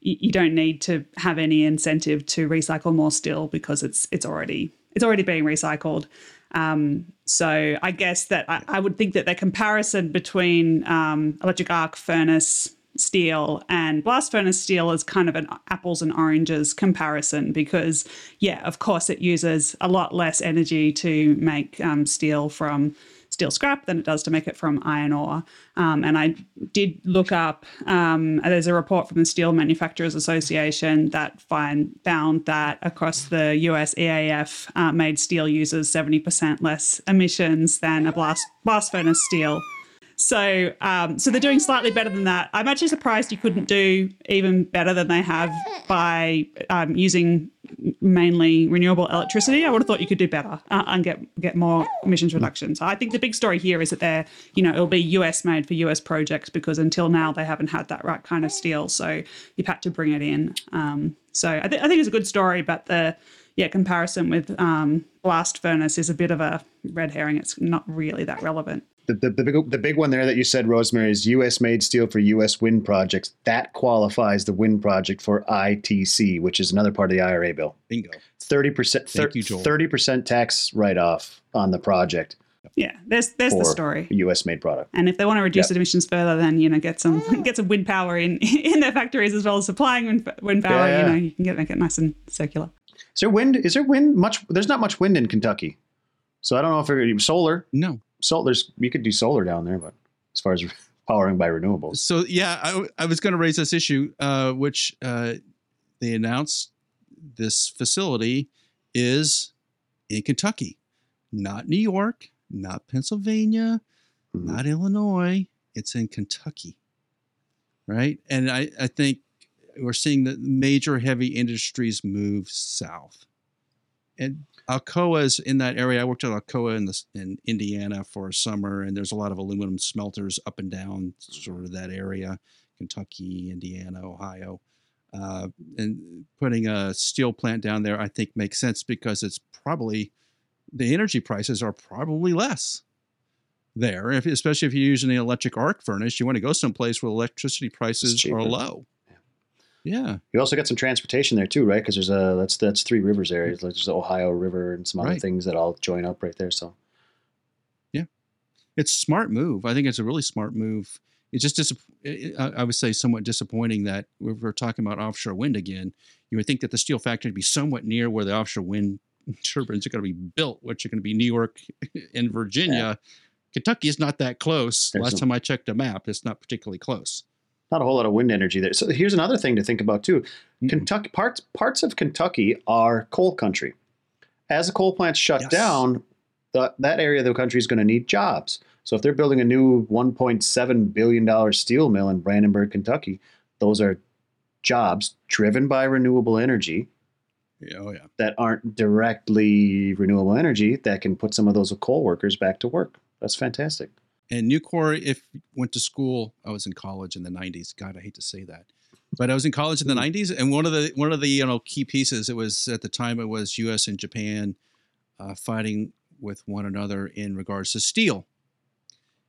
you you don't need to have any incentive to recycle more steel because it's it's already it's already being recycled. Um, so I guess that I, I would think that the comparison between um, electric arc furnace steel and blast furnace steel is kind of an apples and oranges comparison because yeah, of course it uses a lot less energy to make um, steel from steel scrap than it does to make it from iron ore. Um, and I did look up, um, there's a report from the Steel Manufacturers Association that find, found that across the US EAF, uh, made steel uses 70% less emissions than a blast, blast furnace steel. So, um, so they're doing slightly better than that. I'm actually surprised you couldn't do even better than they have by um, using mainly renewable electricity. I would have thought you could do better uh, and get get more emissions reductions. I think the big story here is that they're, you know, it'll be US made for US projects because until now they haven't had that right kind of steel. So you've had to bring it in. Um, so I, th- I think it's a good story, but the yeah comparison with um, blast furnace is a bit of a red herring. It's not really that relevant. The, the, the, big, the big one there that you said, Rosemary, is U.S. made steel for U.S. wind projects. That qualifies the wind project for ITC, which is another part of the IRA bill. Bingo. Thirty percent, Thank you, Joel. thirty percent tax write off on the project Yeah, there's there's the story. U.S. made product. And if they want to reduce Yep. emissions further, then you know get some [laughs] get some wind power in [laughs] in their factories as well as supplying wind, wind power. Yeah, yeah. You know, you can get make it nice and circular. Is there wind? Is there wind much? There's not much wind in Kentucky, so I don't know if it, solar. No. Sol, there's you could do solar down there, but as far as [laughs] powering by renewables, So yeah, I, I was going to raise this issue, uh, which uh, they announced this facility is in Kentucky, not New York, not Pennsylvania, Mhm. not Illinois. It's in Kentucky, right? And I, I think we're seeing the major heavy industries move south. And Alcoa is in that area. I worked at Alcoa in this in Indiana for a summer, and there's a lot of aluminum smelters up and down sort of that area, Kentucky, Indiana, Ohio. Uh, and putting a steel plant down there, I think, makes sense because it's probably the energy prices are probably less there. If, especially if you're using an electric arc furnace, you want to go someplace where electricity prices are low. Yeah, you also got some transportation there too, right? Because there's a that's that's three rivers areas. There's the Ohio River and some other Right. things that all join up right there. So Yeah, it's a smart move. I think it's a really smart move. It's just dis- I would say somewhat disappointing that we we're talking about offshore wind again. You would think that the steel factory would be somewhat near where the offshore wind [laughs] turbines are going to be built, which are going to be New York [laughs] and Virginia. Kentucky is not that close. There's Last some- time I checked a map, it's not particularly close. Not a whole lot of wind energy there. So here's another thing to think about too. Mm-mm. Kentucky parts parts of Kentucky are coal country. As the coal plants shut Yes. down, the, that area of the country is going to need jobs. So if they're building a new 1.7 billion dollar steel mill in Brandenburg, Kentucky, those are jobs driven by renewable energy Yeah, Oh yeah. that aren't directly renewable energy that can put some of those coal workers back to work. That's fantastic. And Nucor, if you went to school, I was in college in the '90s. God, I hate to say that, but I was in college in the '90s, and one of the one of the you know key pieces it was at the time it was U.S. and Japan uh, fighting with one another in regards to steel.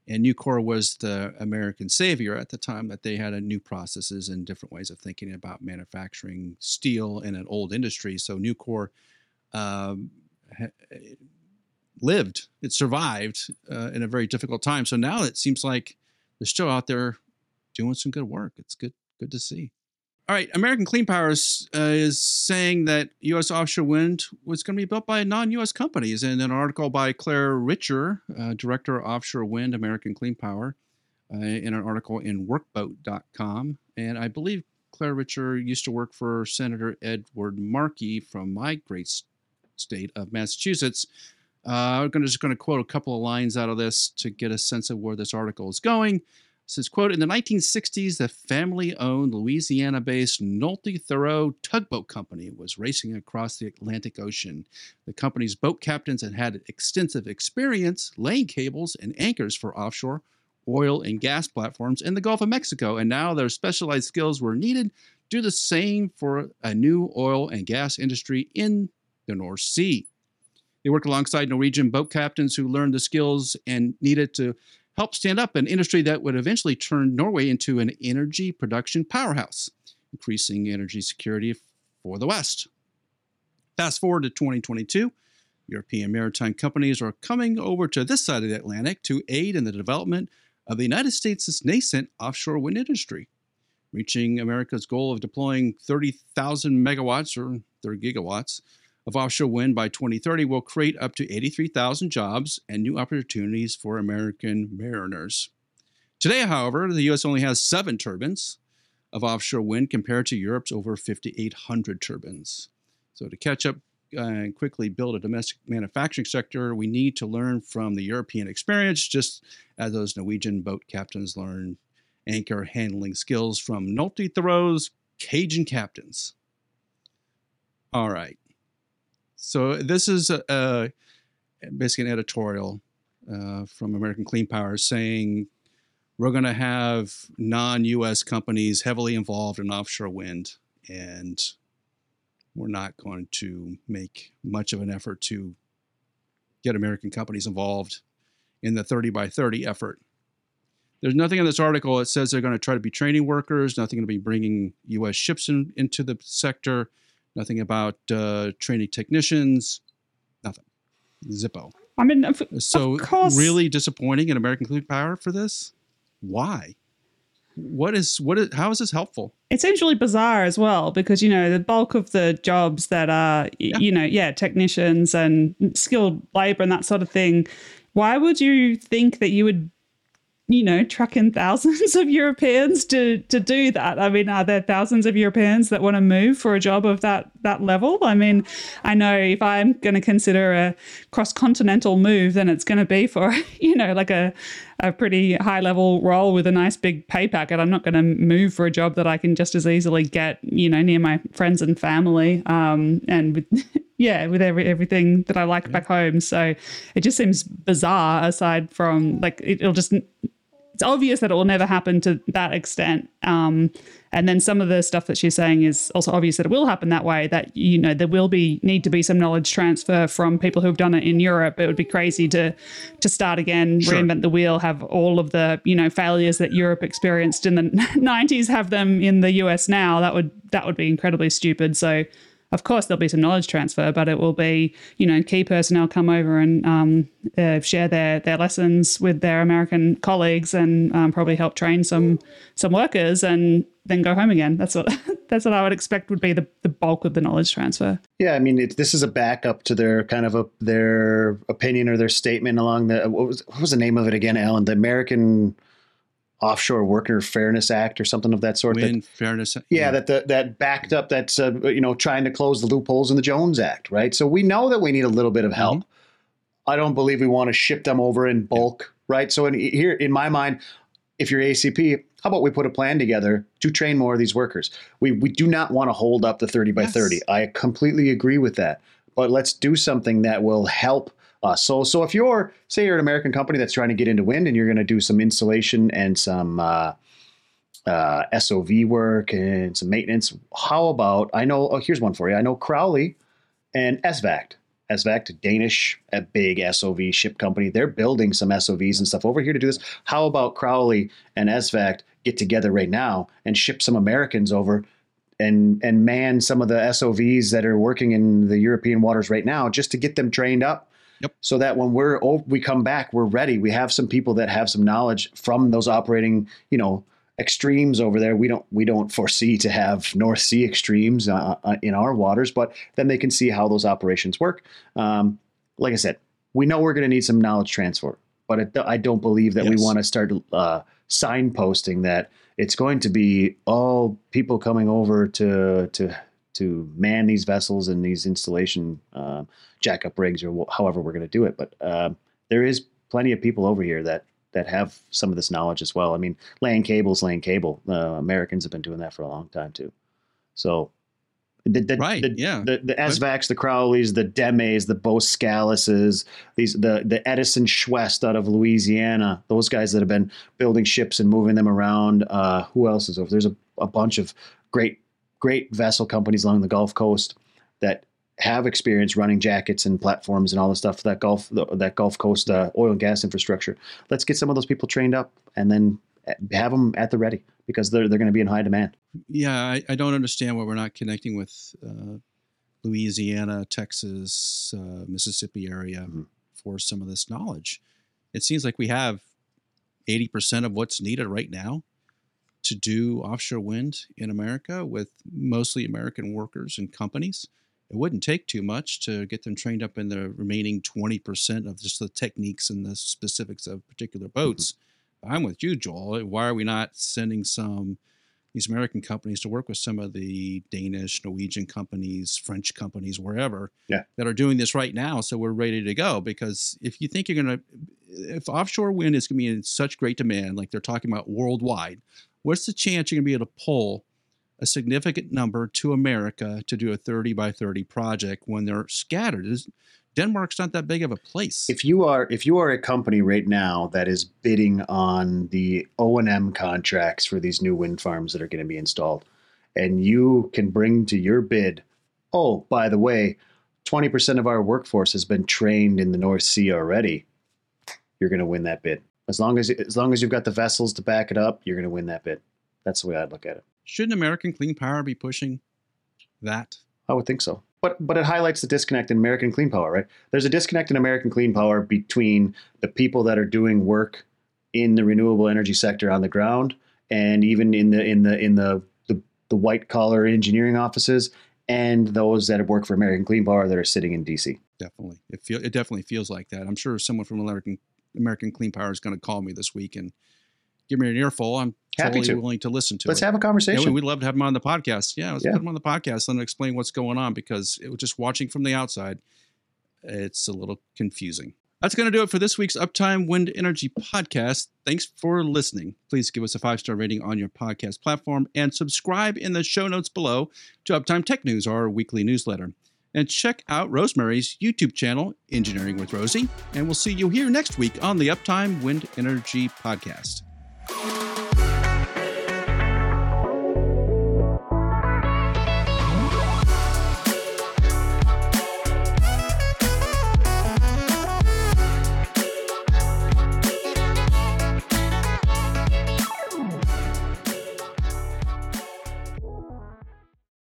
And Nucor was the American savior at the time that they had a new processes and different ways of thinking about manufacturing steel in an old industry. So Nucor um, lived, it survived uh, in a very difficult time. So now it seems like they're still out there doing some good work. It's good, good to see. All right, American Clean Power is, uh, is saying that U.S. offshore wind was going to be built by non-U.S. companies. In an article by Claire Richer, uh, director of offshore wind, American Clean Power, uh, in an article in Workboat.com, and I believe Claire Richer used to work for Senator Edward Markey from my great state of Massachusetts. Uh, I'm gonna, just going to quote a couple of lines out of this to get a sense of where this article is going. It says, quote, in the 1960s, the family-owned Louisiana-based Nolty Theriot Tugboat Company was racing across the Atlantic Ocean. The company's boat captains had had extensive experience laying cables and anchors for offshore oil and gas platforms in the Gulf of Mexico, and now their specialized skills were needed to do the same for a new oil and gas industry in the North Sea. They worked alongside Norwegian boat captains who learned the skills and needed to help stand up an industry that would eventually turn Norway into an energy production powerhouse, increasing energy security for the West. Fast forward to 2022, European maritime companies are coming over to this side of the Atlantic to aid in the development of the United States' nascent offshore wind industry. Reaching America's goal of deploying 30,000 megawatts or 30 gigawatts of offshore wind by 2030 will create up to 83,000 jobs and new opportunities for American mariners. Today, however, the U.S. only has seven turbines of offshore wind compared to Europe's over 5,800 turbines. So, to catch up uh, and quickly build a domestic manufacturing sector, we need to learn from the European experience, just as those Norwegian boat captains learn anchor handling skills from Nolty Theriot's Cajun captains. All right. So this is a, a basically an editorial uh, from American Clean Power saying we're going to have non-U.S. companies heavily involved in offshore wind, and we're not going to make much of an effort to get American companies involved in the 30 by 30 effort. There's nothing in this article that says they're going to try to be training workers, nothing going to be bringing U.S. ships in, into the sector, nothing about uh, training technicians, nothing. Zippo. I mean, of, So of course, really disappointing in American Clean Power for this. Why? What is what is how is this helpful? it seems really bizarre as well because you know the bulk of the jobs that are Yeah. you know yeah technicians and skilled labor and that sort of thing why would you think that you would you know trucking thousands of europeans to to do that i mean are there thousands of europeans that want to move for a job of that that level i mean i know if i'm going to consider a cross continental move then it's going to be for [laughs] you know like a a pretty high level role with a nice big pay packet. I'm not going to move for a job that I can just as easily get, you know, near my friends and family. Um, and with, [laughs] yeah, with every everything that I like back home. So it just seems bizarre. Aside from like, it, it'll just it's obvious that it will never happen to that extent. Um, and then some of the stuff that she's saying is also obvious that it will happen that way. That you know there will be need to be some knowledge transfer from people who've done it in Europe. It would be crazy to to start again, Sure. reinvent the wheel, have all of the you know failures that Europe experienced in the [laughs] 90s, have them in the US now. That would that would be incredibly stupid. So. Of course, there'll be some knowledge transfer, but it will be, you know, key personnel come over and um, uh, share their their lessons with their American colleagues and um, probably help train some some workers and then go home again. That's what [laughs] that's what I would expect would be the, the bulk of the knowledge transfer. Yeah, I mean, it, this is a backup to their kind of a their opinion or their statement along the what was what was the name of it again, Alan? The American Offshore Worker Fairness Act or something of that sort. that- fairness. yeah, that the, that backed up that's uh, you know trying to close the loopholes in the Jones Act, right? So we know that we need a little bit of help. I don't believe we want to ship them over in bulk, right? So in, here, in my mind, if you're ACP, how about we put a plan together to train more of these workers? We we do not want to hold up the 30 by Yes. 30. I completely agree with that. But let's do something that will help us. So so if you're say you're an American company that's trying to get into wind and you're going to do some installation and some uh, uh, SOV work and some maintenance. How about I know? Oh, here's one for you. I know Crowley and ESVAGT. ESVAGT, Danish, a big SOV ship company. They're building some SOVs and stuff over here to do this. How about Crowley and ESVAGT get together right now and ship some Americans over and and man some of the SOVs that are working in the European waters right now just to get them trained up. Yep. So that when we're we come back, we're ready. We have some people that have some knowledge from those operating, you know, extremes over there. We don't we don't foresee to have North Sea extremes uh, uh, in our waters, but then they can see how those operations work. Um, like I said, we know we're going to need some knowledge transfer, but it, I don't believe that we want to start uh, signposting that it's going to be all people coming over to to to man these vessels and these installation uh, jackup rigs or wh- however we're going to do it. But um there is plenty of people over here that that have some of this knowledge as well. I mean, laying cables, laying cable. Uh, Americans have been doing that for a long time too. So, the, the, Right, the, yeah. the, the ESVAGTs, the Crowleys, the DEMEs, the Boskalises, these the the Edison Chouest out of Louisiana. Those guys that have been building ships and moving them around. Uh, who else is over? There's a, a bunch of great great vessel companies along the Gulf Coast that have experience running jackets and platforms and all the stuff that Gulf that Gulf Coast uh, oil and gas infrastructure. Let's get some of those people trained up and then uh, have them at the ready because they're they're going to be in high demand. Yeah, I, I don't understand why we're not connecting with uh, Louisiana, Texas, uh, Mississippi area Mhm. for some of this knowledge. It seems like we have 80% of what's needed right now to do offshore wind in America with mostly American workers and companies. It wouldn't take too much to get them trained up in the remaining 20% of just the techniques and the specifics of particular mm-hmm. boats. I'm with you, Joel. Why are we not sending some these American companies to work with some of the Danish, Norwegian companies, French companies, wherever Yeah. that are doing this right now. So we're ready to go. Because if you think you're going to, if offshore wind is going to be in such great demand, like they're talking about worldwide, what's the chance you're going to be able to pull a significant number to America to do a 30 by 30 project when they're scattered? Is- Denmark's not that big of a place. if you are if you are a company right now that is bidding on the O&M contracts for these new wind farms that are going to be installed and you can bring to your bid oh by the way 20% of our workforce has been trained in the North Sea already you're going to win that bid as long as as long as you've got the vessels to back it up you're going to win that bid that's the way I'd look at it Shouldn't American Clean Power be pushing that? I would think so. But but it highlights the disconnect in American Clean Power, right? There's a disconnect in American Clean Power between the people that are doing work in the renewable energy sector on the ground and even in the in the in the the, the white collar engineering offices and those that work for American Clean Power that are sitting in DC. Definitely, it feel it definitely feels like that. I'm sure someone from American American Clean Power is going to call me this week and give me an earful. I'm Happy totally to. willing to listen to Let's it. have a conversation. we- we'd love to have him on the podcast. Yeah, let's Yeah. put him on the podcast and explain what's going on because it was just watching from the outside, it's a little confusing. That's going to do it for this week's Uptime Wind Energy podcast. Thanks for listening. Please give us a five star rating on your podcast platform and subscribe in the show notes below to Uptime Tech News, our weekly newsletter. And check out Rosemary's YouTube channel, Engineering with Rosie. And we'll see you here next week on the Uptime Wind Energy podcast.